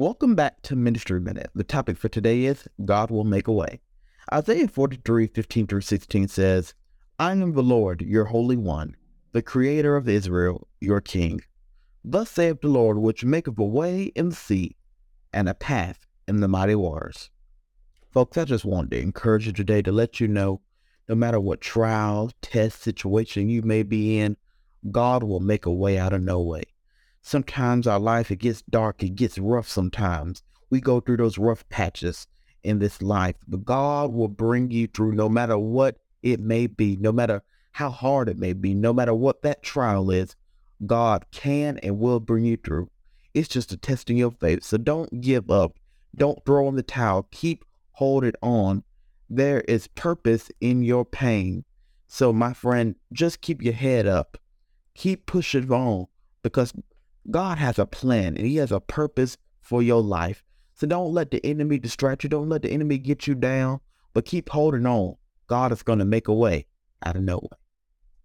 Welcome back to Ministry Minute. The topic for today is God will make a way. Isaiah 43, 15 through 16 says, I am the Lord, your Holy One, the Creator of Israel, your King. Thus saith the Lord, which maketh a way in the sea and a path in the mighty waters. Folks, I just wanted to encourage you today to let you know no matter what trial, test, situation you may be in, God will make a way out of no way. Sometimes our life, it gets dark, it gets rough sometimes. We go through those rough patches in this life, but God will bring you through no matter what it may be, no matter how hard it may be, no matter what that trial is, God can and will bring you through. It's just a test in your faith. So don't give up. Don't throw in the towel. Keep holding on. There is purpose in your pain. So my friend, just keep your head up. Keep pushing on because God has a plan and he has a purpose for your life. So don't let the enemy distract you. Don't let the enemy get you down, but keep holding on. God is going to make a way out of no way.